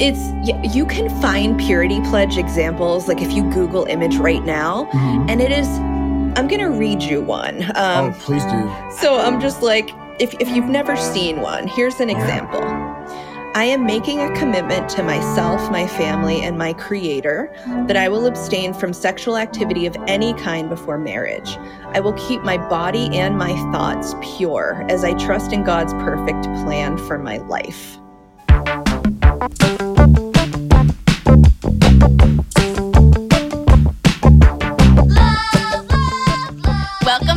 it's you can find purity pledge examples like if you google image right now mm-hmm. and it is i'm gonna read you one um, oh please do so i'm just like if, if you've never seen one here's an example I am making a commitment to myself, my family, and my creator that I will abstain from sexual activity of any kind before marriage. I will keep my body and my thoughts pure as I trust in God's perfect plan for my life. Welcome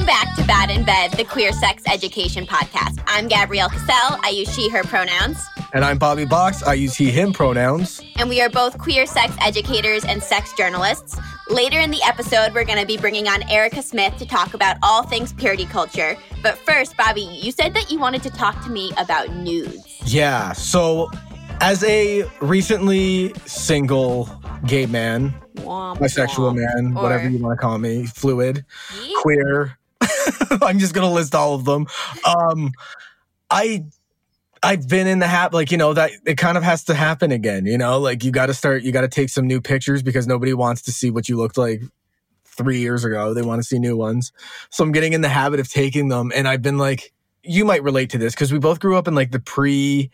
back to Bad in Bed, the queer sex education podcast. I'm Gabrielle Kassel. I use she, her pronouns. And I'm Bobby Box. I use he, him pronouns. And we are both queer sex educators and sex journalists. Later in the episode, we're going to be bringing on Erica Smith to talk about all things purity culture. But first, Bobby, you said that you wanted to talk to me about nudes. Yeah. So as a recently single gay man, womp, bisexual womp. man, whatever you want to call me, fluid, yeah. queer. I'm just gonna list all of them. Um, I I've been in the habit, like, you know, that it kind of has to happen again, you know, like you got to start, you got to take some new pictures because nobody wants to see what you looked like three years ago. They want to see new ones. So I'm getting in the habit of taking them. And I've been like, you might relate to this because we both grew up in like the pre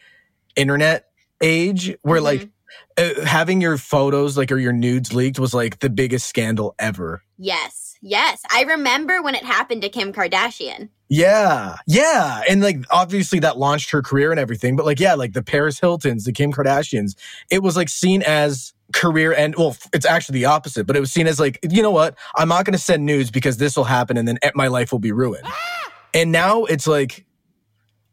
internet age where mm-hmm. like uh, having your photos like or your nudes leaked was like the biggest scandal ever. Yes. Yes. I remember when it happened to Kim Kardashian. Yeah. Yeah. And like obviously that launched her career and everything, but like yeah, like the Paris Hiltons, the Kim Kardashians, it was like seen as career and well it's actually the opposite, but it was seen as like, you know what? I'm not going to send nudes because this will happen and then my life will be ruined. and now it's like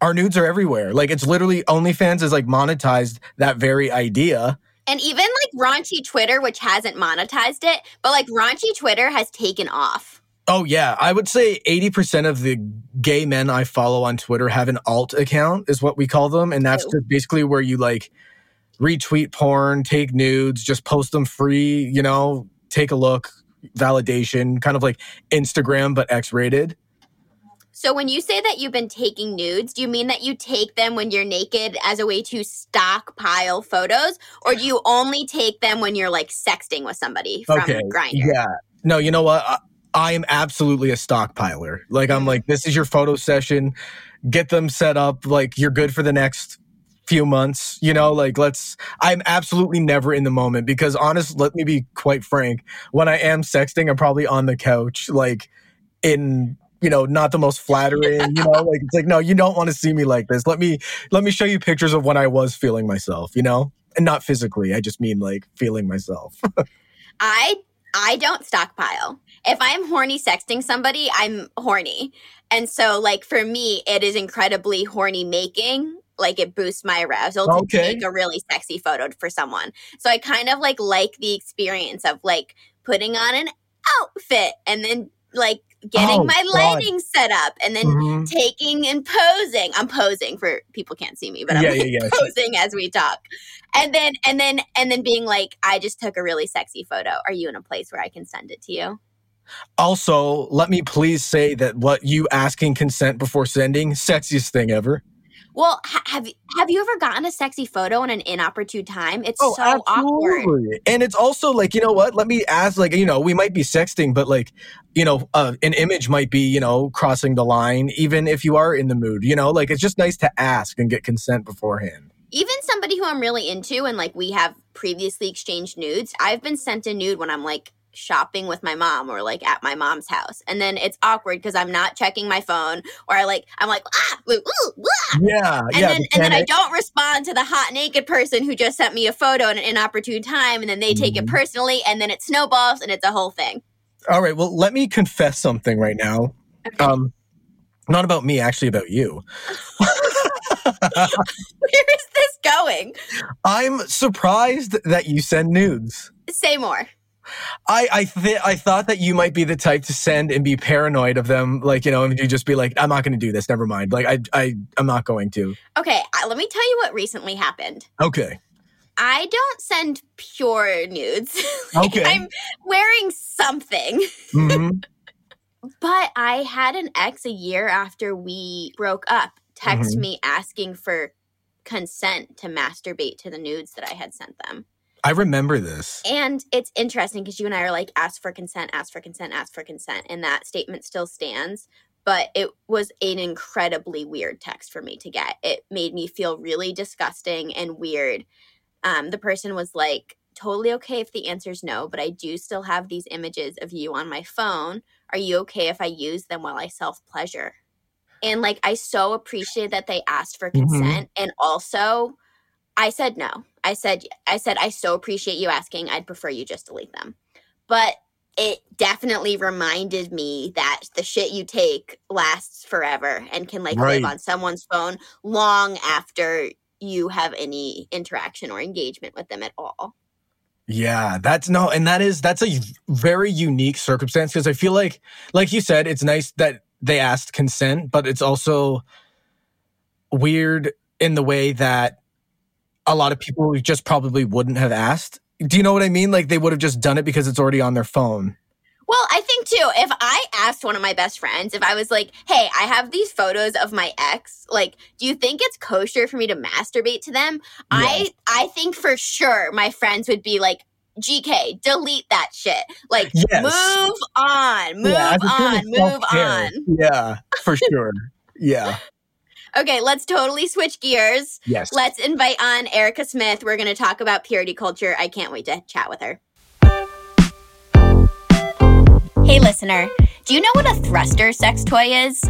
our nudes are everywhere. Like it's literally OnlyFans is like monetized that very idea. And even like raunchy Twitter, which hasn't monetized it, but like raunchy Twitter has taken off. Oh yeah, I would say 80% of the gay men I follow on Twitter have an alt account is what we call them and that's just basically where you like retweet porn, take nudes, just post them free, you know, take a look, validation, kind of like Instagram but X-rated. So when you say that you've been taking nudes, do you mean that you take them when you're naked as a way to stockpile photos, or do you only take them when you're like sexting with somebody from okay. Grindr? Yeah. No, you know what? I, I am absolutely a stockpiler. Like I'm like, this is your photo session. Get them set up. Like you're good for the next few months you know like let's i'm absolutely never in the moment because honest let me be quite frank when i am sexting i'm probably on the couch like in you know not the most flattering you know like it's like no you don't want to see me like this. Let me let me show you pictures of when i was feeling myself you know? And not physically i just mean like feeling myself. I i don't stockpile. If i'm horny sexting somebody i'm horny. And so like for me it is incredibly horny making like it boosts my arousal to okay. take a really sexy photo for someone. So i kind of like like the experience of like putting on an outfit and then like getting oh, my lighting God. set up and then mm-hmm. taking and posing. I'm posing for people can't see me, but I'm yeah, like yeah, yeah. posing as we talk. And then and then and then being like, I just took a really sexy photo. Are you in a place where I can send it to you? Also, let me please say that what you asking consent before sending, sexiest thing ever. Well, ha- have have you ever gotten a sexy photo in an inopportune time? It's oh, so absolutely. awkward. And it's also like, you know what? Let me ask like, you know, we might be sexting, but like, you know, uh, an image might be, you know, crossing the line even if you are in the mood, you know? Like it's just nice to ask and get consent beforehand. Even somebody who I'm really into and like we have previously exchanged nudes, I've been sent a nude when I'm like shopping with my mom or like at my mom's house. And then it's awkward because i'm not checking my phone or i like i'm like ah, ooh, ooh, ah. yeah and yeah, then and then i don't respond to the hot naked person who just sent me a photo in an inopportune time and then they take mm-hmm. it personally and then it snowballs and it's a whole thing. All right well let me confess something right now. Okay. um not about me actually about you. Where is this going? I'm surprised that you send nudes. Say more I I th- I thought that you might be the type to send and be paranoid of them, like you know, and you just be like, I'm not going to do this. Never mind. Like I I I'm not going to. Okay, let me tell you what recently happened. Okay. I don't send pure nudes. like okay. I'm wearing something. Mm-hmm. but I had an ex a year after we broke up text mm-hmm. me asking for consent to masturbate to the nudes that I had sent them. I remember this. And it's interesting because you and I are like, ask for consent, ask for consent, ask for consent. And that statement still stands. But it was an incredibly weird text for me to get. It made me feel really disgusting and weird. Um, the person was like, totally okay if the answer is no, but I do still have these images of you on my phone. Are you okay if I use them while I self pleasure? And like, I so appreciate that they asked for mm-hmm. consent. Mm-hmm. And also, I said no. I said, I said, I so appreciate you asking. I'd prefer you just delete them. But it definitely reminded me that the shit you take lasts forever and can like right. live on someone's phone long after you have any interaction or engagement with them at all. Yeah, that's no, and that is that's a very unique circumstance because I feel like, like you said, it's nice that they asked consent, but it's also weird in the way that a lot of people just probably wouldn't have asked. Do you know what I mean? Like they would have just done it because it's already on their phone. Well, I think too, if I asked one of my best friends, if I was like, hey, I have these photos of my ex, like, do you think it's kosher for me to masturbate to them? Yeah. I I think for sure my friends would be like, GK, delete that shit. Like, yes. move on, move yeah, on, move on. Yeah, for sure. yeah. Okay, let's totally switch gears. Yes. Let's invite on Erica Smith. We're going to talk about purity culture. I can't wait to chat with her. Hey, listener, do you know what a thruster sex toy is?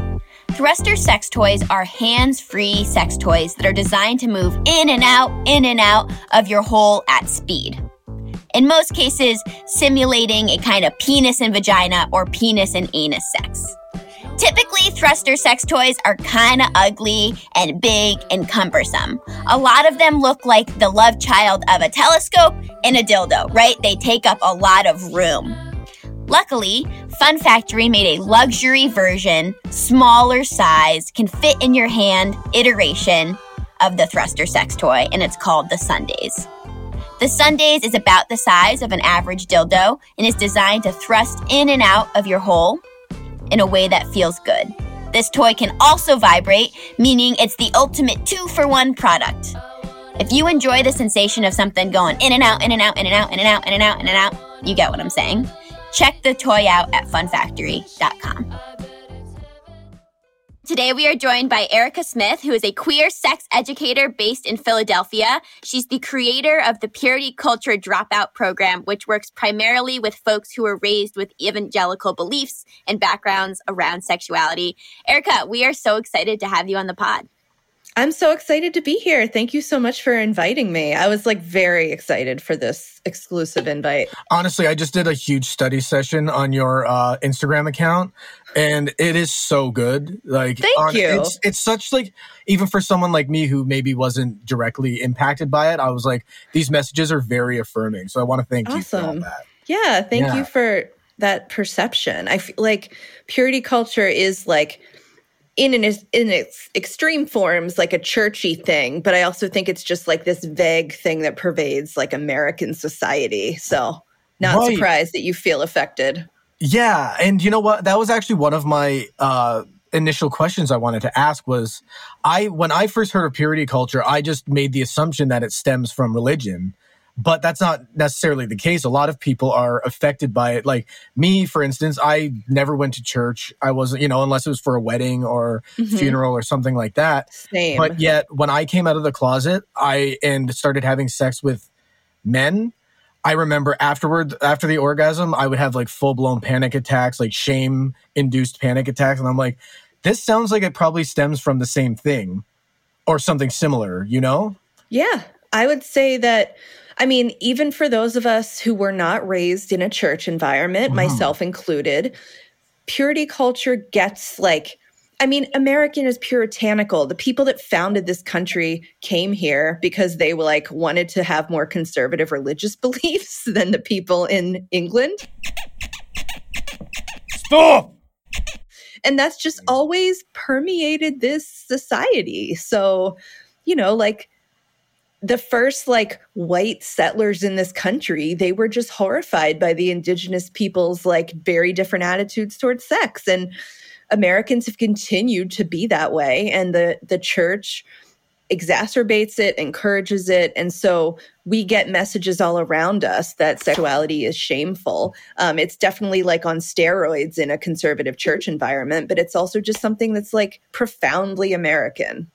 Thruster sex toys are hands free sex toys that are designed to move in and out, in and out of your hole at speed. In most cases, simulating a kind of penis and vagina or penis and anus sex. Typically, thruster sex toys are kind of ugly and big and cumbersome. A lot of them look like the love child of a telescope and a dildo, right? They take up a lot of room. Luckily, Fun Factory made a luxury version, smaller size, can fit in your hand iteration of the thruster sex toy, and it's called the Sundaze. The Sundaze is about the size of an average dildo and is designed to thrust in and out of your hole in a way that feels good. This toy can also vibrate, meaning it's the ultimate two for one product. If you enjoy the sensation of something going in and out, in and out, in and out, in and out, in and out, in and out, you get what I'm saying. Check the toy out at funfactory.com. Today, we are joined by Erica Smith, who is a queer sex educator based in Philadelphia. She's the creator of the Purity Culture Dropout Program, which works primarily with folks who were raised with evangelical beliefs and backgrounds around sexuality. Erica, we are so excited to have you on the pod. I'm so excited to be here. Thank you so much for inviting me. I was like very excited for this exclusive invite. Honestly, I just did a huge study session on your uh, Instagram account and it is so good. Like Thank on, you. It's, it's such like even for someone like me who maybe wasn't directly impacted by it, I was like these messages are very affirming. So I want to thank awesome. you for that. Yeah, thank yeah. you for that perception. I feel like purity culture is like in an in its extreme forms like a churchy thing but i also think it's just like this vague thing that pervades like american society. So not right. surprised that you feel affected. Yeah and you know what? That was actually one of my uh initial questions i wanted to ask was i when i first heard of purity culture i just made the assumption that it stems from religion but that's not necessarily the case. A lot of people are affected by it. Like me, for instance, I never went to church. I wasn't, you know, unless it was for a wedding or mm-hmm. funeral or something like that. Same. But yet, when I came out of the closet, I and started having sex with men. I remember afterward, after the orgasm, I would have like full blown panic attacks, like shame induced panic attacks. And I'm like, this sounds like it probably stems from the same thing or something similar, you know? Yeah. I would say that I mean, even for those of us who were not raised in a church environment, wow. myself included, purity culture gets like, I mean, American is puritanical. The people that founded this country came here because they were like wanted to have more conservative religious beliefs than the people in England. Stop! And that's just always permeated this society. So, you know, like the first like white settlers in this country they were just horrified by the indigenous people's like very different attitudes towards sex and americans have continued to be that way and the the church exacerbates it, encourages it. And so we get messages all around us that sexuality is shameful. Um, it's definitely like on steroids in a conservative church environment, but it's also just something that's like profoundly American.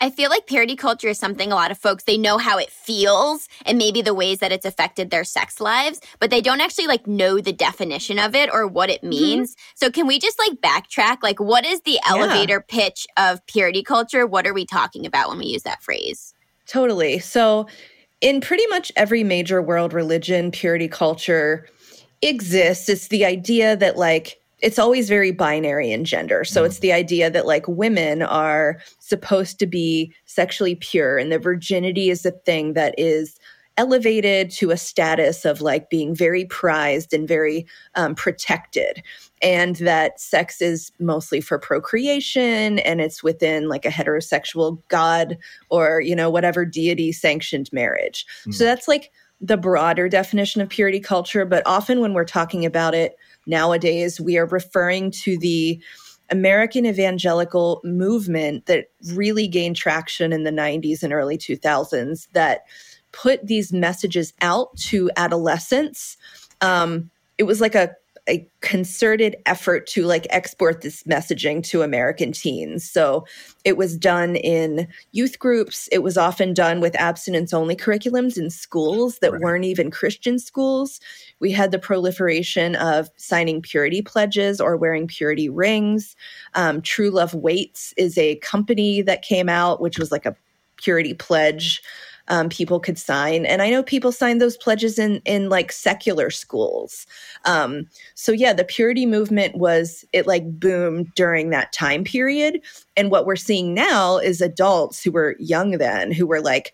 I feel like purity culture is something a lot of folks they know how it feels and maybe the ways that it's affected their sex lives, but they don't actually like know the definition of it or what it mm-hmm. means. Mm-hmm. So can we just like backtrack like what is the elevator yeah. pitch of purity culture? What are we talking about when we use that phrase? Totally. So in pretty much every major world religion, purity culture exists. It's the idea that like it's always very binary in gender. So mm. it's the idea that like women are supposed to be sexually pure and the virginity is a thing that is elevated to a status of like being very prized and very um, protected and that sex is mostly for procreation and it's within like a heterosexual god or you know whatever deity sanctioned marriage mm. so that's like the broader definition of purity culture but often when we're talking about it nowadays we are referring to the American evangelical movement that really gained traction in the 90s and early 2000s that put these messages out to adolescents. Um, it was like a a concerted effort to like export this messaging to American teens. So it was done in youth groups. It was often done with abstinence only curriculums in schools that right. weren't even Christian schools. We had the proliferation of signing purity pledges or wearing purity rings. Um, True Love Waits is a company that came out, which was like a purity pledge um, people could sign. And I know people signed those pledges in in like secular schools. Um, so yeah, the purity movement was it like boomed during that time period. And what we're seeing now is adults who were young then who were like,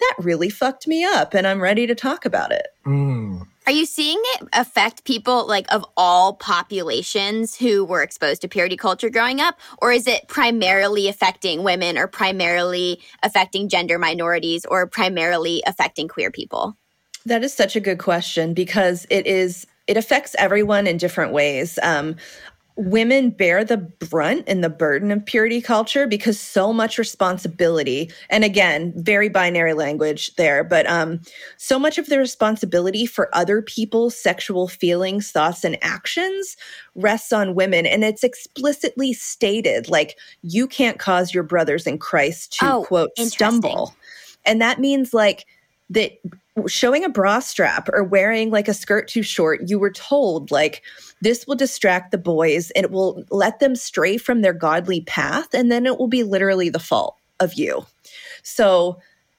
that really fucked me up, and I'm ready to talk about it. Mm. Are you seeing it affect people like of all populations who were exposed to purity culture growing up? Or is it primarily affecting women or primarily affecting gender minorities or primarily affecting queer people? That is such a good question because it is it affects everyone in different ways. Um, women bear the brunt and the burden of purity culture because so much responsibility and again very binary language there but um so much of the responsibility for other people's sexual feelings thoughts and actions rests on women and it's explicitly stated like you can't cause your brothers in christ to oh, quote stumble. And that means like that showing a bra strap or wearing like a skirt too short, you were told like this will distract the boys and it will let them stray from their godly path. And then it will be literally the fault of you. So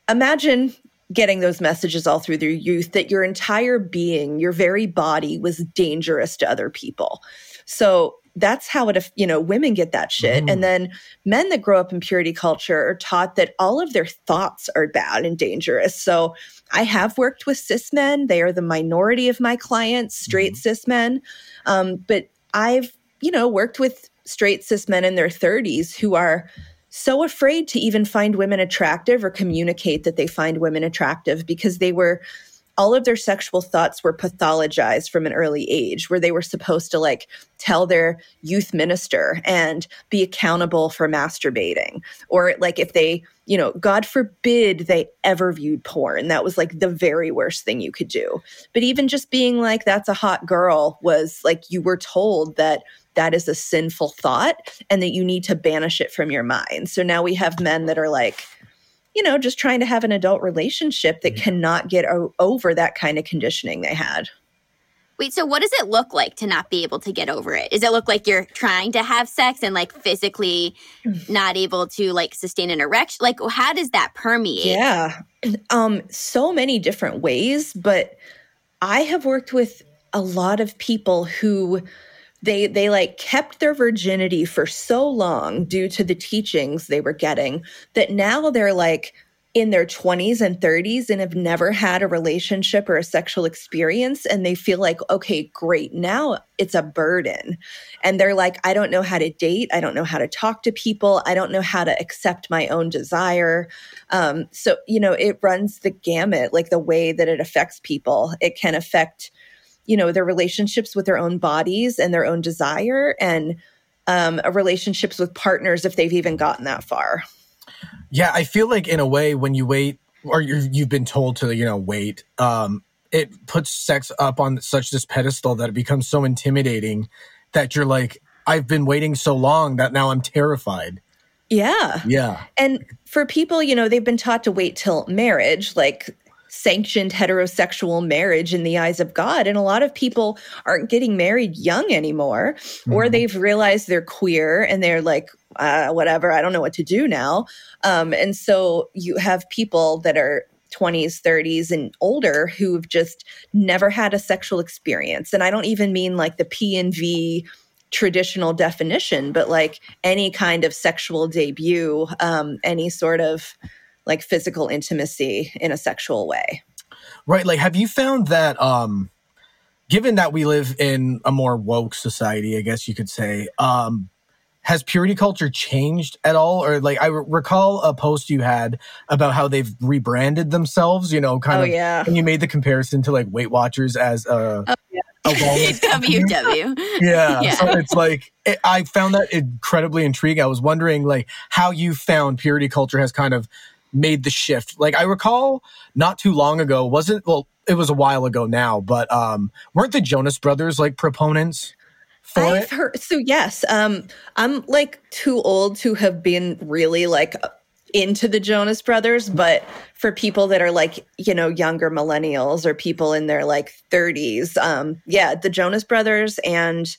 imagine getting those messages all through their youth that your entire being, your very body was dangerous to other people. So that's how it you know women get that shit mm. and then men that grow up in purity culture are taught that all of their thoughts are bad and dangerous so i have worked with cis men they are the minority of my clients straight mm. cis men um, but i've you know worked with straight cis men in their 30s who are so afraid to even find women attractive or communicate that they find women attractive because they were all of their sexual thoughts were pathologized from an early age where they were supposed to like tell their youth minister and be accountable for masturbating. Or like if they you know god forbid they ever viewed porn that was like the very worst thing you could do. But even just being like that's a hot girl was like you were told that that is a sinful thought and that you need to banish it from your mind. So now we have men that are like you know, just trying to have an adult relationship that mm-hmm. cannot get o- over that kind of conditioning they had. Wait, so what does it look like to not be able to get over it? Does it look like you're trying to have sex and like physically mm. not able to like sustain an erection? Like how does that permeate? Yeah. Um so many different ways, but I have worked with a lot of people who they they like kept their virginity for so long due to the teachings they were getting that now they're like in their 20s and 30s and have never had a relationship or a sexual experience and they feel like okay great now it's a burden. And they're like i don't know how to date. I don't know how to talk to people. I don't know how to accept my own desire. Um, so you know it runs the gamut like the way that it affects people. It can affect you know their relationships with their own bodies and their own desire and um, relationships with partners if they've even gotten that far Yeah, I feel like in a way when you wait or you you've been told to, you know, wait, um, it puts sex up on such this pedestal that it becomes so intimidating that you're like, I've been waiting so long that now I'm terrified. Yeah. Yeah. And for people, you know, they've been taught to wait till marriage, like sanctioned heterosexual marriage in the eyes of God. And a lot of people aren't getting married young anymore, mm-hmm. or they've realized they're queer and they're like, uh, whatever, I don't know what to do now. Um, and so you have people that are 20s, 30s, and older who've just never had a sexual experience. And I don't even mean like the P and V traditional definition, but like any kind of sexual debut, um, any sort of like physical intimacy in a sexual way. Right. Like, have you found that, um, given that we live in a more woke society, I guess you could say, um, has purity culture changed at all or like i recall a post you had about how they've rebranded themselves you know kind oh, of yeah and you made the comparison to like weight watchers as a, oh, yeah. a www yeah. yeah so it's like it, i found that incredibly intriguing i was wondering like how you found purity culture has kind of made the shift like i recall not too long ago wasn't well it was a while ago now but um weren't the jonas brothers like proponents for I've it? heard so yes. Um I'm like too old to have been really like into the Jonas Brothers, but for people that are like, you know, younger millennials or people in their like 30s, um, yeah, the Jonas Brothers and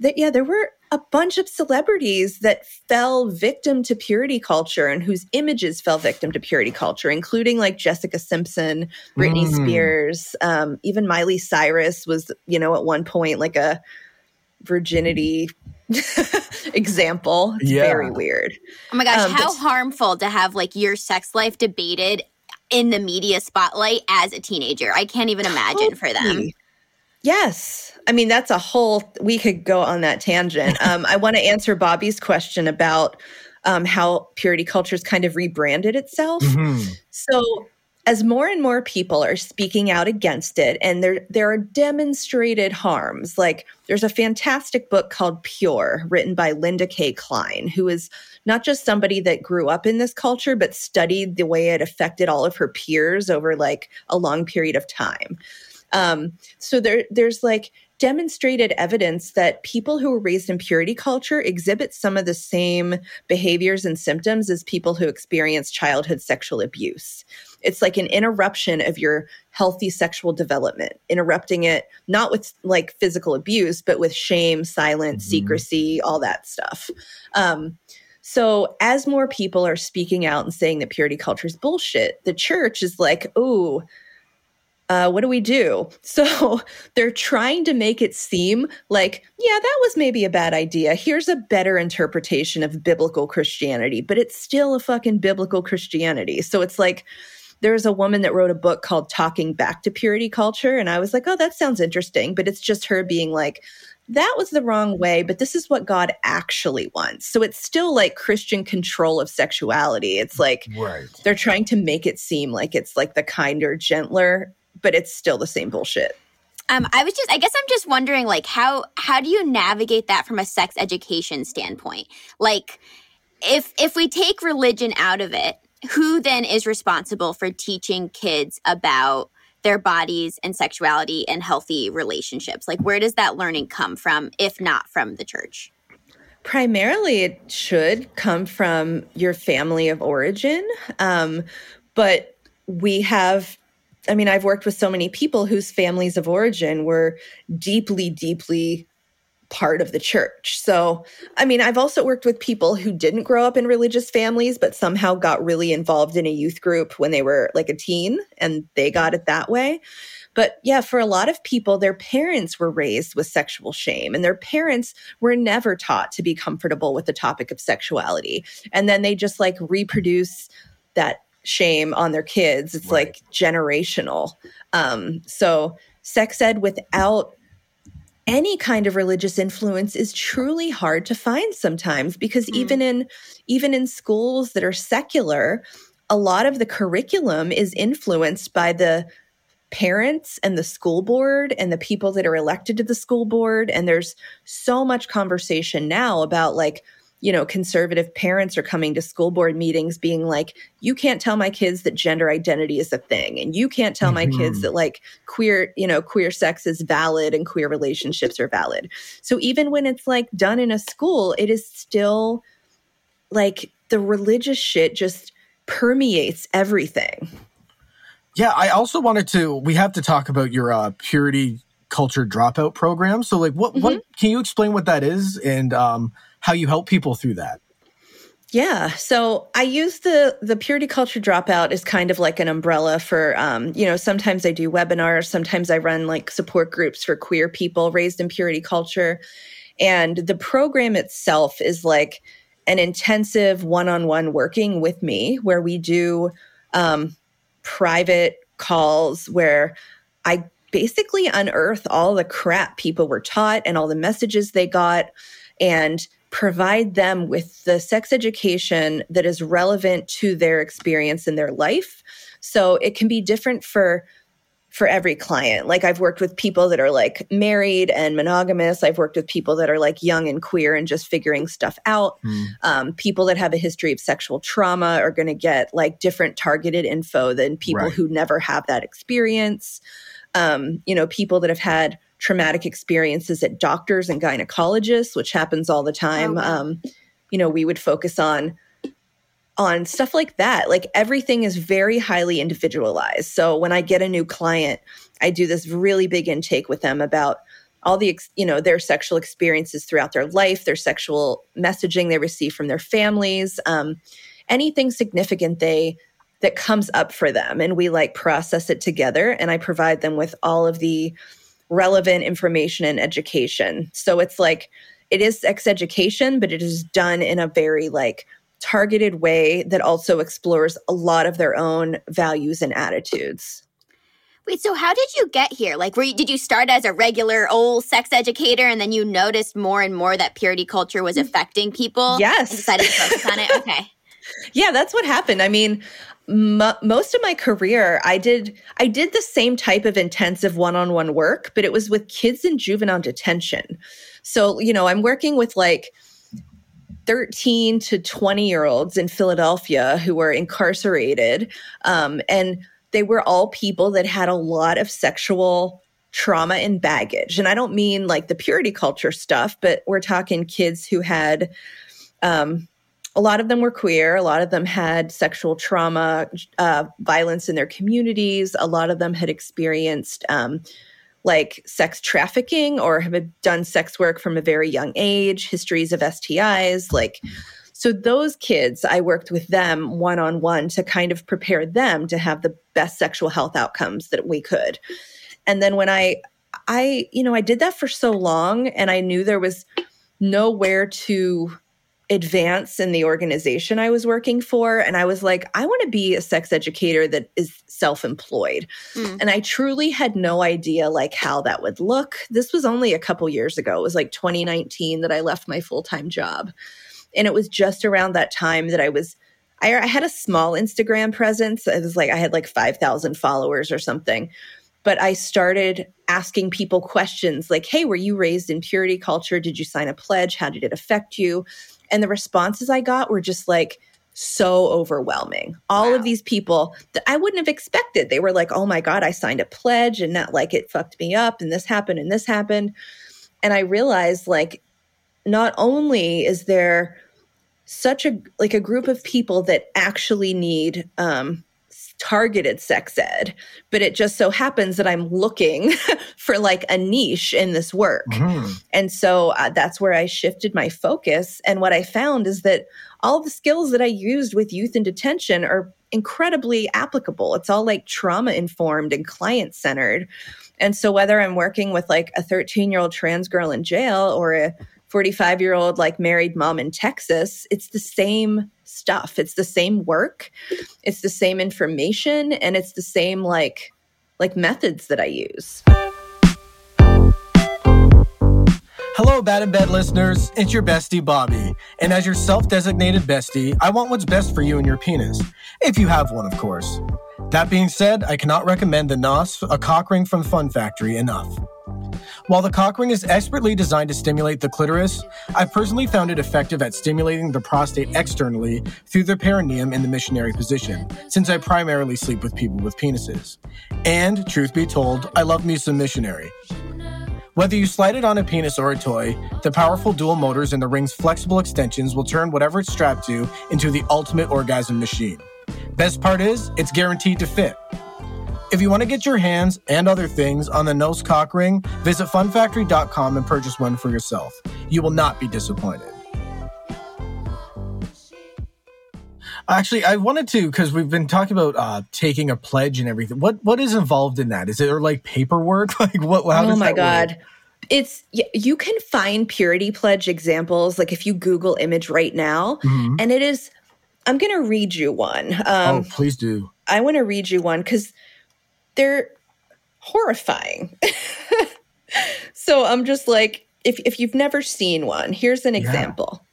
that, yeah, there were a bunch of celebrities that fell victim to purity culture and whose images fell victim to purity culture, including like Jessica Simpson, Britney mm. Spears, um, even Miley Cyrus was, you know, at one point like a virginity example. It's yeah. very weird. Oh my gosh, um, how harmful to have like your sex life debated in the media spotlight as a teenager. I can't even imagine totally. for them. Yes. I mean, that's a whole, we could go on that tangent. Um, I want to answer Bobby's question about um, how purity culture culture's kind of rebranded itself. Mm-hmm. So as more and more people are speaking out against it and there there are demonstrated harms like there's a fantastic book called pure written by linda kay klein who is not just somebody that grew up in this culture but studied the way it affected all of her peers over like a long period of time um, so there there's like demonstrated evidence that people who were raised in purity culture exhibit some of the same behaviors and symptoms as people who experience childhood sexual abuse. It's like an interruption of your healthy sexual development, interrupting it not with like physical abuse, but with shame, silence, mm-hmm. secrecy, all that stuff. Um, so, as more people are speaking out and saying that purity culture is bullshit, the church is like, oh, uh, what do we do? So they're trying to make it seem like, yeah, that was maybe a bad idea. Here's a better interpretation of biblical Christianity, but it's still a fucking biblical Christianity. So it's like, there's a woman that wrote a book called Talking Back to Purity Culture. And I was like, oh, that sounds interesting. But it's just her being like, that was the wrong way, but this is what God actually wants. So it's still like Christian control of sexuality. It's like right. they're trying to make it seem like it's like the kinder, gentler but it's still the same bullshit. Um, I was just, I guess I'm just wondering, like, how how do you navigate that from a sex education standpoint? Like, if if we take religion out of it, who then is responsible for teaching kids about their bodies and sexuality and healthy relationships? Like, where does that learning come from, if not from the church? Primarily, it should come from your family of origin, um, but we have I mean, I've worked with so many people whose families of origin were deeply, deeply part of the church. So, I mean, I've also worked with people who didn't grow up in religious families, but somehow got really involved in a youth group when they were like a teen and they got it that way. But yeah, for a lot of people, their parents were raised with sexual shame and their parents were never taught to be comfortable with the topic of sexuality. And then they just like reproduce that shame on their kids. It's right. like generational. Um, so sex ed without any kind of religious influence is truly hard to find sometimes because mm. even in even in schools that are secular a lot of the curriculum is influenced by the parents and the school board and the people that are elected to the school board and there's so much conversation now about like you know, conservative parents are coming to school board meetings being like, you can't tell my kids that gender identity is a thing. And you can't tell mm-hmm. my kids mm-hmm. that like queer, you know, queer sex is valid and queer relationships are valid. So even when it's like done in a school, it is still like the religious shit just permeates everything. Yeah, I also wanted to. We have to talk about your uh, purity culture dropout program. So, like, what mm-hmm. what can you explain what that is and um, how you help people through that? Yeah, so I use the the purity culture dropout as kind of like an umbrella for, um, you know, sometimes I do webinars, sometimes I run like support groups for queer people raised in purity culture, and the program itself is like an intensive one on one working with me where we do um, private calls where I basically unearth all the crap people were taught and all the messages they got. And provide them with the sex education that is relevant to their experience in their life. So it can be different for for every client. Like I've worked with people that are like married and monogamous. I've worked with people that are like young and queer and just figuring stuff out. Mm. Um, people that have a history of sexual trauma are going to get like different targeted info than people right. who never have that experience. Um, you know, people that have had traumatic experiences at doctors and gynecologists, which happens all the time. Um, you know, we would focus on on stuff like that. Like everything is very highly individualized. So when I get a new client, I do this really big intake with them about all the you know their sexual experiences throughout their life, their sexual messaging they receive from their families, um, anything significant they that comes up for them, and we like process it together. And I provide them with all of the relevant information and education. So it's like it is sex education, but it is done in a very like targeted way that also explores a lot of their own values and attitudes. Wait, so how did you get here? Like, were you, did you start as a regular old sex educator and then you noticed more and more that purity culture was affecting people? Yes. Decided to focus on it? Okay. Yeah, that's what happened. I mean, m- most of my career, I did I did the same type of intensive one-on-one work, but it was with kids in juvenile detention. So, you know, I'm working with like 13 to 20 year olds in Philadelphia who were incarcerated. Um, and they were all people that had a lot of sexual trauma and baggage. And I don't mean like the purity culture stuff, but we're talking kids who had, um, a lot of them were queer. A lot of them had sexual trauma, uh, violence in their communities. A lot of them had experienced um, like sex trafficking or have done sex work from a very young age, histories of STIs, like so those kids, I worked with them one on one to kind of prepare them to have the best sexual health outcomes that we could. And then when I I, you know, I did that for so long and I knew there was nowhere to advance in the organization I was working for. And I was like, I want to be a sex educator that is self employed. Mm. And I truly had no idea like how that would look. This was only a couple years ago. It was like 2019 that I left my full time job. And it was just around that time that I was. I, I had a small Instagram presence. It was like I had like 5,000 followers or something but I started asking people questions like, Hey, were you raised in purity culture? Did you sign a pledge? How did it affect you? And the responses I got were just like so overwhelming. All wow. of these people that I wouldn't have expected. They were like, oh my God, I signed a pledge and that like it fucked me up and this happened and this happened. And I realized like, not only is there such a like a group of people that actually need um targeted sex ed, but it just so happens that I'm looking for like a niche in this work. Mm-hmm. And so uh, that's where I shifted my focus. And what I found is that all the skills that I used with youth in detention are incredibly applicable. It's all like trauma informed and client centered. And so whether I'm working with like a 13 year old trans girl in jail or a 45 year old like married mom in Texas, it's the same stuff. It's the same work, it's the same information, and it's the same like like methods that I use. Hello, Bad in Bed listeners. It's your bestie, Bobby. And as your self designated bestie, I want what's best for you and your penis. If you have one, of course. That being said, I cannot recommend the NOS, a cock ring from Fun Factory, enough. While the cock ring is expertly designed to stimulate the clitoris, I've personally found it effective at stimulating the prostate externally through the perineum in the missionary position, since I primarily sleep with people with penises. And, truth be told, I love me some missionary. Whether you slide it on a penis or a toy, the powerful dual motors and the ring's flexible extensions will turn whatever it's strapped to into the ultimate orgasm machine. Best part is, it's guaranteed to fit. If you want to get your hands and other things on the Nose Cock Ring, visit funfactory.com and purchase one for yourself. You will not be disappointed. Actually, I wanted to because we've been talking about uh, taking a pledge and everything. What what is involved in that? Is it like paperwork? like what? How oh my god! Work? It's you can find purity pledge examples. Like if you Google image right now, mm-hmm. and it is. I'm going to read you one. Um, oh, please do. I want to read you one because they're horrifying. so I'm just like, if, if you've never seen one, here's an example. Yeah.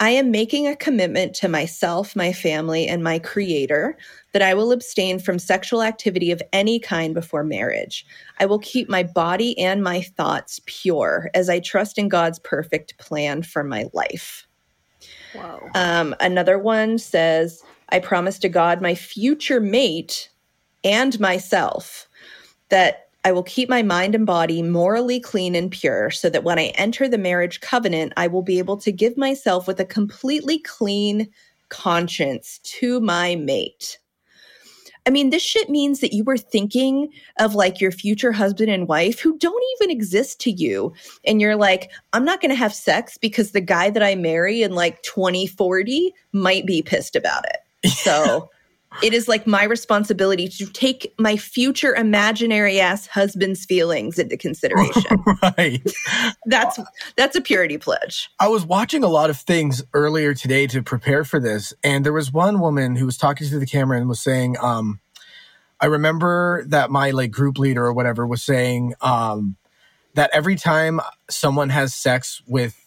I am making a commitment to myself, my family, and my creator that I will abstain from sexual activity of any kind before marriage. I will keep my body and my thoughts pure as I trust in God's perfect plan for my life. Wow. Um, another one says, I promise to God, my future mate, and myself that I will keep my mind and body morally clean and pure so that when I enter the marriage covenant, I will be able to give myself with a completely clean conscience to my mate. I mean, this shit means that you were thinking of like your future husband and wife who don't even exist to you. And you're like, I'm not going to have sex because the guy that I marry in like 2040 might be pissed about it. So it is like my responsibility to take my future imaginary ass husband's feelings into consideration. right. That's that's a purity pledge. I was watching a lot of things earlier today to prepare for this and there was one woman who was talking to the camera and was saying um I remember that my like group leader or whatever was saying um that every time someone has sex with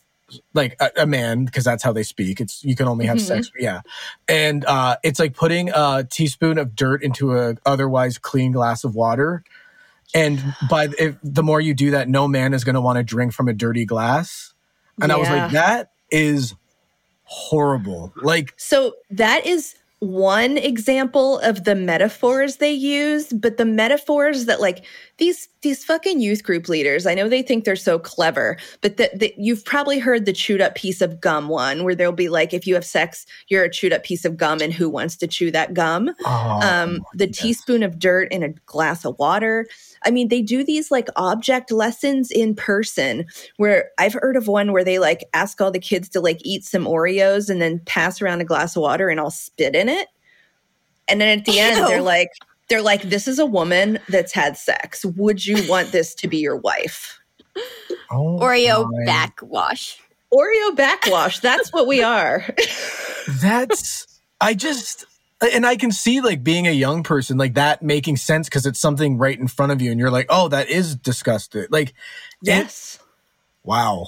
like a, a man because that's how they speak. It's you can only have mm-hmm. sex yeah. And uh it's like putting a teaspoon of dirt into a otherwise clean glass of water. And by if, the more you do that no man is going to want to drink from a dirty glass. And yeah. i was like that is horrible. Like so that is one example of the metaphors they use, but the metaphors that like these these fucking youth group leaders, I know they think they're so clever, but that you've probably heard the chewed up piece of gum one, where they'll be like, if you have sex, you're a chewed up piece of gum, and who wants to chew that gum? Oh, um, the yes. teaspoon of dirt in a glass of water. I mean, they do these like object lessons in person where I've heard of one where they like ask all the kids to like eat some Oreos and then pass around a glass of water and I'll spit in it. And then at the Ew. end, they're like, they're like, this is a woman that's had sex. Would you want this to be your wife? Oh Oreo my. backwash. Oreo backwash. That's what we are. that's, I just, and I can see like being a young person like that making sense because it's something right in front of you, and you're like, oh, that is disgusting. Like, yes, it, wow.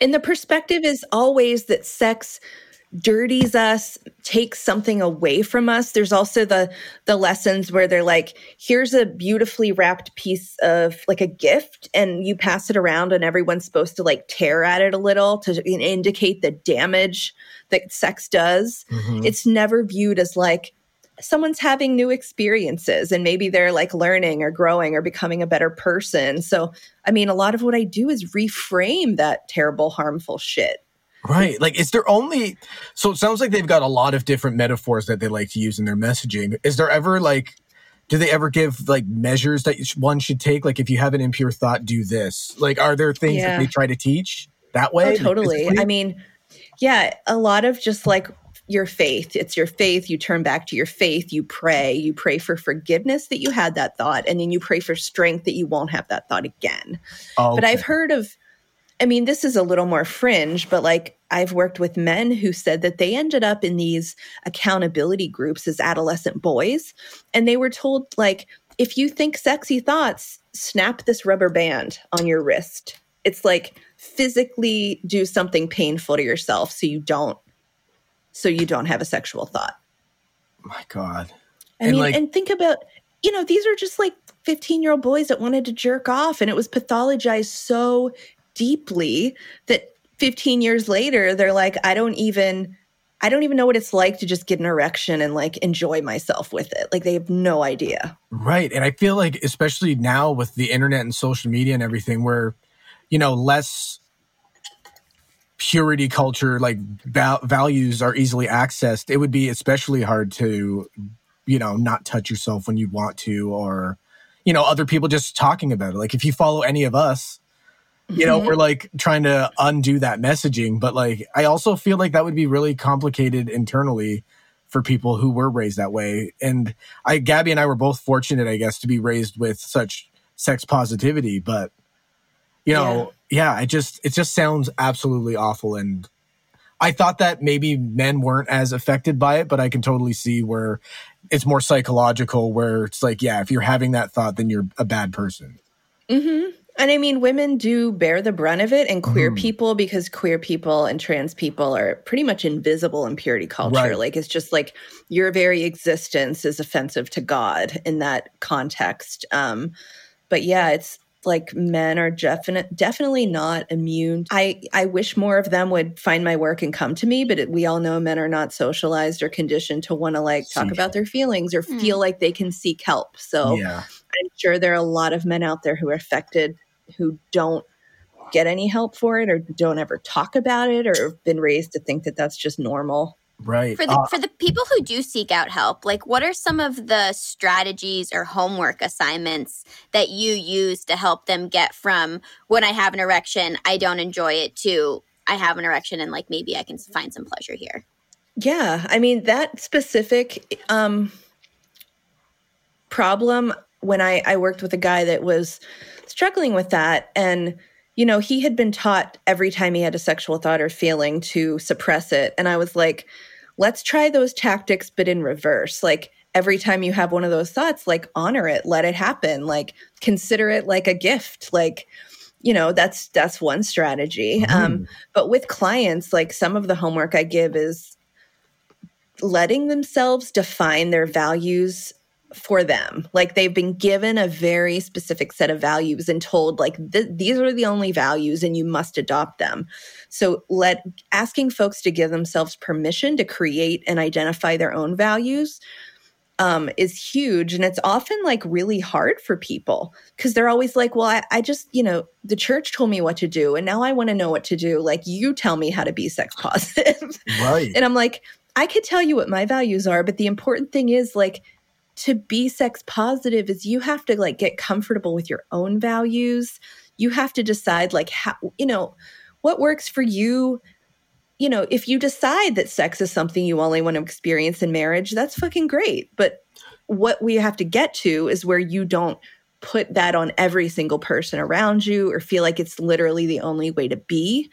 And the perspective is always that sex dirties us takes something away from us. There's also the the lessons where they're like here's a beautifully wrapped piece of like a gift and you pass it around and everyone's supposed to like tear at it a little to indicate the damage that sex does. Mm-hmm. it's never viewed as like someone's having new experiences and maybe they're like learning or growing or becoming a better person. So i mean a lot of what i do is reframe that terrible harmful shit Right. Like, is there only, so it sounds like they've got a lot of different metaphors that they like to use in their messaging. Is there ever like, do they ever give like measures that one should take? Like, if you have an impure thought, do this. Like, are there things yeah. that they try to teach that way? Oh, totally. I mean, yeah, a lot of just like your faith. It's your faith. You turn back to your faith. You pray. You pray for forgiveness that you had that thought. And then you pray for strength that you won't have that thought again. Oh, okay. But I've heard of, I mean, this is a little more fringe, but like I've worked with men who said that they ended up in these accountability groups as adolescent boys. And they were told, like, if you think sexy thoughts, snap this rubber band on your wrist. It's like physically do something painful to yourself so you don't so you don't have a sexual thought. My God. I and mean, like, and think about, you know, these are just like 15 year old boys that wanted to jerk off. And it was pathologized so deeply that 15 years later, they're like, I don't even. I don't even know what it's like to just get an erection and like enjoy myself with it. Like they have no idea. Right. And I feel like, especially now with the internet and social media and everything, where, you know, less purity culture, like val- values are easily accessed, it would be especially hard to, you know, not touch yourself when you want to, or, you know, other people just talking about it. Like if you follow any of us, you know, mm-hmm. we're like trying to undo that messaging. But like, I also feel like that would be really complicated internally for people who were raised that way. And I, Gabby and I were both fortunate, I guess, to be raised with such sex positivity. But, you know, yeah, it just it just sounds absolutely awful and I thought that maybe men weren't as affected by it, but I can totally see where it's more psychological where it's like, yeah, if you're having that thought, then you're a bad person. Mm-hmm. And I mean, women do bear the brunt of it, and queer mm. people, because queer people and trans people are pretty much invisible in purity culture. Right. Like, it's just like your very existence is offensive to God in that context. Um, but yeah, it's like men are definite definitely not immune. I I wish more of them would find my work and come to me, but it, we all know men are not socialized or conditioned to want to like talk seek about their feelings or mm. feel like they can seek help. So yeah. I'm sure there are a lot of men out there who are affected who don't get any help for it or don't ever talk about it or have been raised to think that that's just normal. Right. For the uh, for the people who do seek out help, like what are some of the strategies or homework assignments that you use to help them get from when I have an erection, I don't enjoy it to I have an erection and like maybe I can find some pleasure here. Yeah, I mean that specific um problem when I I worked with a guy that was struggling with that and you know, he had been taught every time he had a sexual thought or feeling to suppress it. And I was like, let's try those tactics, but in reverse. Like every time you have one of those thoughts, like honor it, let it happen, like consider it like a gift. Like, you know, that's that's one strategy. Mm. Um, but with clients, like some of the homework I give is letting themselves define their values for them. Like they've been given a very specific set of values and told like th- these are the only values and you must adopt them. So let asking folks to give themselves permission to create and identify their own values um, is huge. And it's often like really hard for people because they're always like, well, I, I just, you know, the church told me what to do and now I want to know what to do. Like you tell me how to be sex positive. Right. and I'm like, I could tell you what my values are, but the important thing is like to be sex positive is you have to like get comfortable with your own values. You have to decide like how, you know, what works for you. You know, if you decide that sex is something you only want to experience in marriage, that's fucking great. But what we have to get to is where you don't put that on every single person around you or feel like it's literally the only way to be.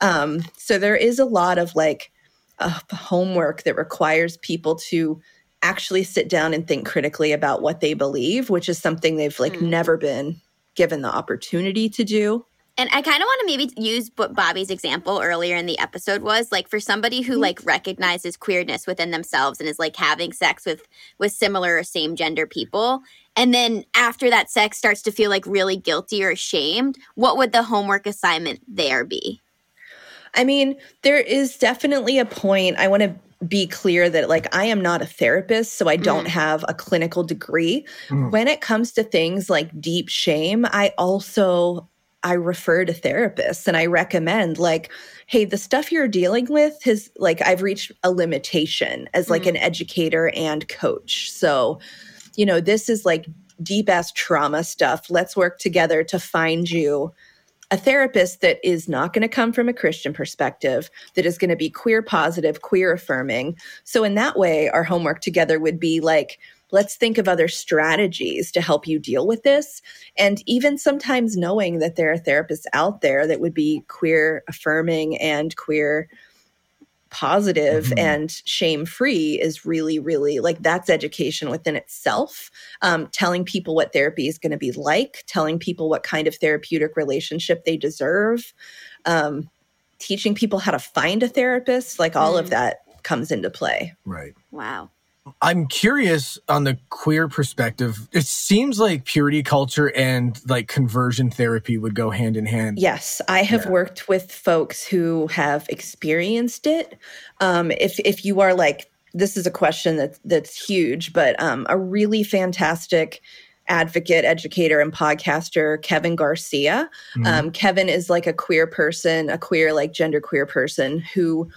Um, so there is a lot of like uh, homework that requires people to actually sit down and think critically about what they believe, which is something they've like mm. never been given the opportunity to do. And I kind of want to maybe use what Bobby's example earlier in the episode was like for somebody who mm-hmm. like recognizes queerness within themselves and is like having sex with with similar or same gender people and then after that sex starts to feel like really guilty or ashamed, what would the homework assignment there be? I mean, there is definitely a point I want to be clear that like I am not a therapist, so I don't mm. have a clinical degree. Mm. When it comes to things like deep shame, I also I refer to therapists and I recommend like hey, the stuff you're dealing with has like I've reached a limitation as like mm. an educator and coach. So, you know, this is like deep ass trauma stuff. Let's work together to find you a therapist that is not going to come from a Christian perspective, that is going to be queer positive, queer affirming. So, in that way, our homework together would be like, let's think of other strategies to help you deal with this. And even sometimes knowing that there are therapists out there that would be queer affirming and queer positive mm-hmm. and shame free is really really like that's education within itself um, telling people what therapy is going to be like telling people what kind of therapeutic relationship they deserve um, teaching people how to find a therapist like all mm. of that comes into play right wow I'm curious on the queer perspective. It seems like purity culture and like conversion therapy would go hand in hand. Yes, I have yeah. worked with folks who have experienced it. Um, if if you are like, this is a question that that's huge, but um, a really fantastic advocate, educator, and podcaster, Kevin Garcia. Mm-hmm. Um, Kevin is like a queer person, a queer like gender queer person who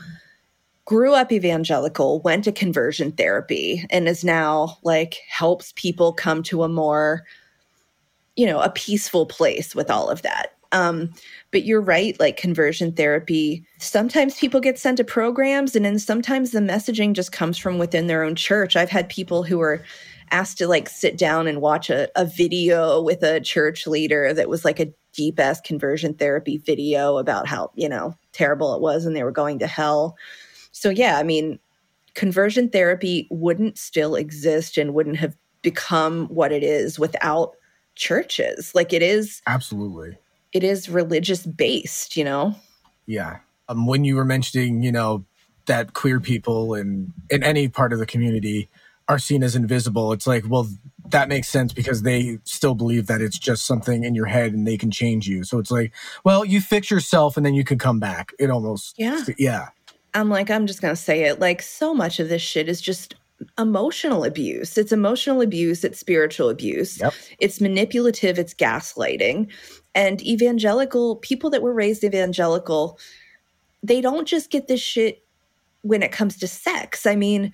grew up evangelical, went to conversion therapy, and is now like helps people come to a more, you know, a peaceful place with all of that. Um, but you're right, like conversion therapy, sometimes people get sent to programs, and then sometimes the messaging just comes from within their own church. I've had people who are asked to like sit down and watch a, a video with a church leader that was like a deep ass conversion therapy video about how, you know, terrible it was and they were going to hell. So, yeah, I mean, conversion therapy wouldn't still exist and wouldn't have become what it is without churches. Like it is absolutely, it is religious based, you know? Yeah. Um, when you were mentioning, you know, that queer people in, in any part of the community are seen as invisible, it's like, well, that makes sense because they still believe that it's just something in your head and they can change you. So it's like, well, you fix yourself and then you can come back. It almost, yeah. Yeah. I'm like, I'm just going to say it. Like, so much of this shit is just emotional abuse. It's emotional abuse, it's spiritual abuse, yep. it's manipulative, it's gaslighting. And evangelical people that were raised evangelical, they don't just get this shit when it comes to sex. I mean,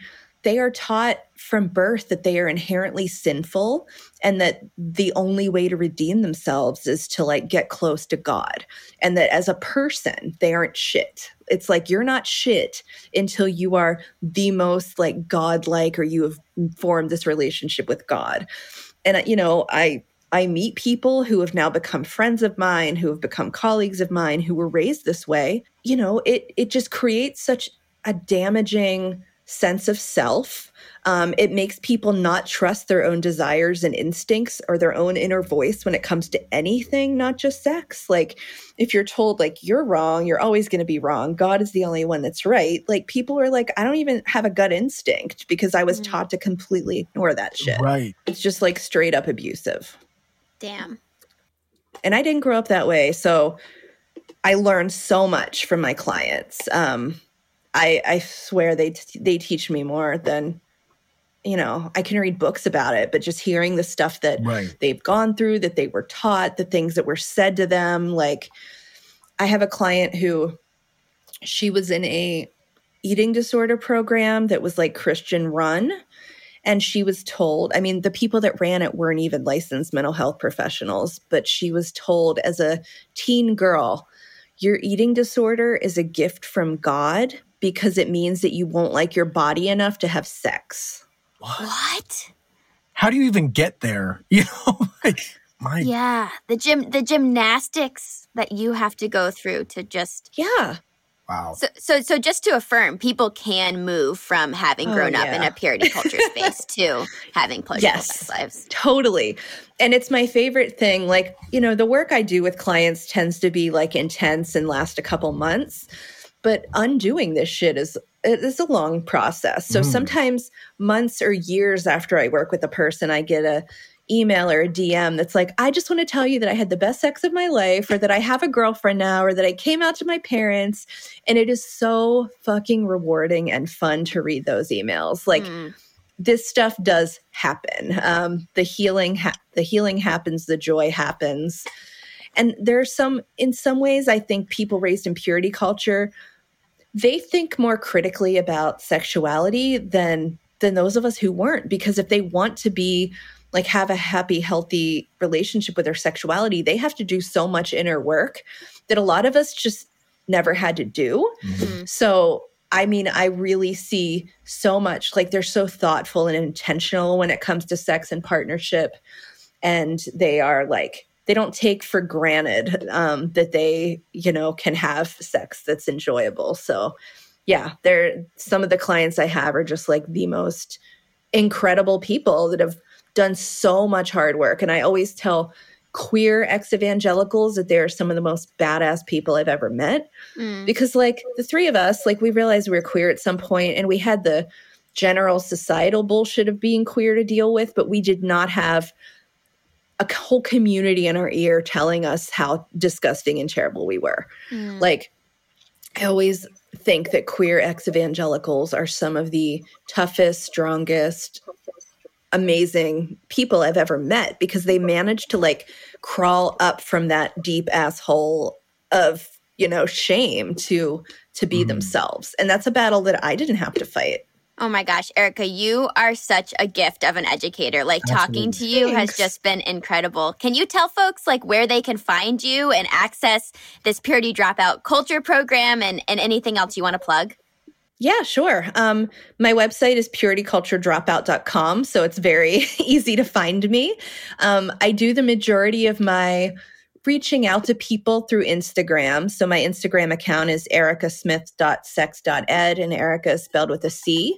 they are taught from birth that they are inherently sinful and that the only way to redeem themselves is to like get close to God and that as a person they aren't shit. It's like you're not shit until you are the most like godlike or you have formed this relationship with God. And you know, I I meet people who have now become friends of mine, who have become colleagues of mine who were raised this way. You know, it it just creates such a damaging sense of self. Um, it makes people not trust their own desires and instincts or their own inner voice when it comes to anything, not just sex. Like, if you're told, like, you're wrong, you're always going to be wrong, God is the only one that's right, like, people are like, I don't even have a gut instinct because I was mm. taught to completely ignore that shit. Right. It's just like straight up abusive. Damn. And I didn't grow up that way. So I learned so much from my clients. Um, I I swear they t- they teach me more than you know i can read books about it but just hearing the stuff that right. they've gone through that they were taught the things that were said to them like i have a client who she was in a eating disorder program that was like christian run and she was told i mean the people that ran it weren't even licensed mental health professionals but she was told as a teen girl your eating disorder is a gift from god because it means that you won't like your body enough to have sex. What? what? How do you even get there? You know, like my Yeah, the gym the gymnastics that you have to go through to just Yeah. Wow. So, so, so just to affirm, people can move from having oh, grown oh, yeah. up in a purity culture space to having pleasurable yes, sex lives. Totally. And it's my favorite thing. Like, you know, the work I do with clients tends to be like intense and last a couple months but undoing this shit is it is a long process. So mm. sometimes months or years after i work with a person i get a email or a dm that's like i just want to tell you that i had the best sex of my life or that i have a girlfriend now or that i came out to my parents. And it is so fucking rewarding and fun to read those emails. Like mm. this stuff does happen. Um, the healing ha- the healing happens the joy happens. And there's some in some ways i think people raised in purity culture they think more critically about sexuality than than those of us who weren't because if they want to be like have a happy healthy relationship with their sexuality they have to do so much inner work that a lot of us just never had to do mm-hmm. so i mean i really see so much like they're so thoughtful and intentional when it comes to sex and partnership and they are like they don't take for granted um, that they you know can have sex that's enjoyable so yeah they're some of the clients i have are just like the most incredible people that have done so much hard work and i always tell queer ex evangelicals that they're some of the most badass people i've ever met mm. because like the three of us like we realized we were queer at some point and we had the general societal bullshit of being queer to deal with, but we did not have a whole community in our ear telling us how disgusting and terrible we were. Mm. Like, I always think that queer ex evangelicals are some of the toughest, strongest, amazing people I've ever met because they managed to like crawl up from that deep asshole of, you know, shame to to be mm. themselves. And that's a battle that I didn't have to fight. Oh my gosh, Erica, you are such a gift of an educator. Like Absolutely. talking to you Thanks. has just been incredible. Can you tell folks like where they can find you and access this Purity Dropout culture program and, and anything else you want to plug? Yeah, sure. Um, my website is purityculturedropout.com, so it's very easy to find me. Um, I do the majority of my reaching out to people through Instagram. So my Instagram account is ericasmith.sex.ed and Erica is spelled with a C.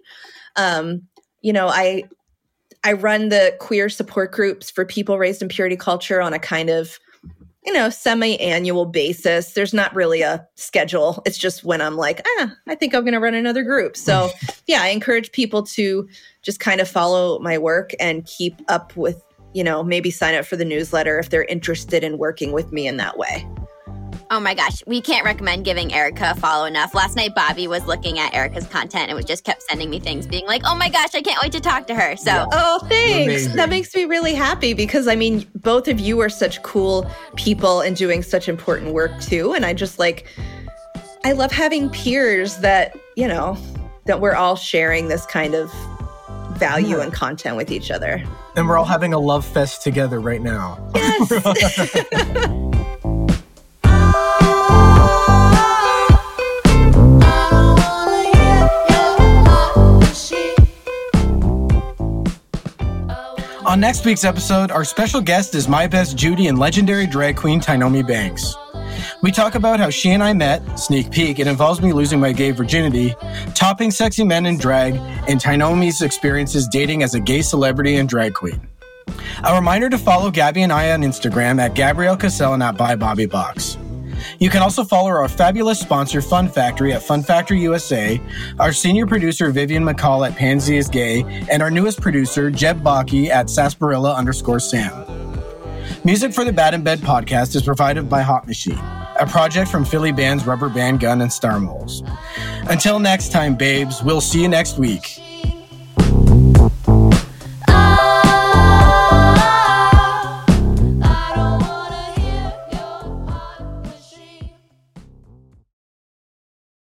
Um, you know, I I run the queer support groups for people raised in purity culture on a kind of you know, semi-annual basis. There's not really a schedule. It's just when I'm like, ah, I think I'm going to run another group. So, yeah, I encourage people to just kind of follow my work and keep up with you know, maybe sign up for the newsletter if they're interested in working with me in that way. Oh my gosh, we can't recommend giving Erica a follow enough. Last night, Bobby was looking at Erica's content and was just kept sending me things, being like, "Oh my gosh, I can't wait to talk to her." So, yeah. oh, thanks. Amazing. That makes me really happy because I mean, both of you are such cool people and doing such important work too. And I just like, I love having peers that you know that we're all sharing this kind of value yeah. and content with each other. And we're all having a love fest together right now. Yes. On next week's episode, our special guest is my best Judy and legendary drag queen Tynomi Banks. We talk about how she and I met, sneak peek, it involves me losing my gay virginity, topping sexy men in drag, and Tynomi's experiences dating as a gay celebrity and drag queen. A reminder to follow Gabby and I on Instagram at Gabrielle Kassel and at By Bobby Box. You can also follow our fabulous sponsor, Fun Factory, at Fun Factory USA, our senior producer, Vivian McCall at Pansy is Gay, and our newest producer, Jeb Baki at Sarsaparilla underscore Sam. Music for the Bad in Bed podcast is provided by Hot Machine, a project from Philly bands Rubber Band Gun and Star Moles. Until next time, babes, we'll see you next week.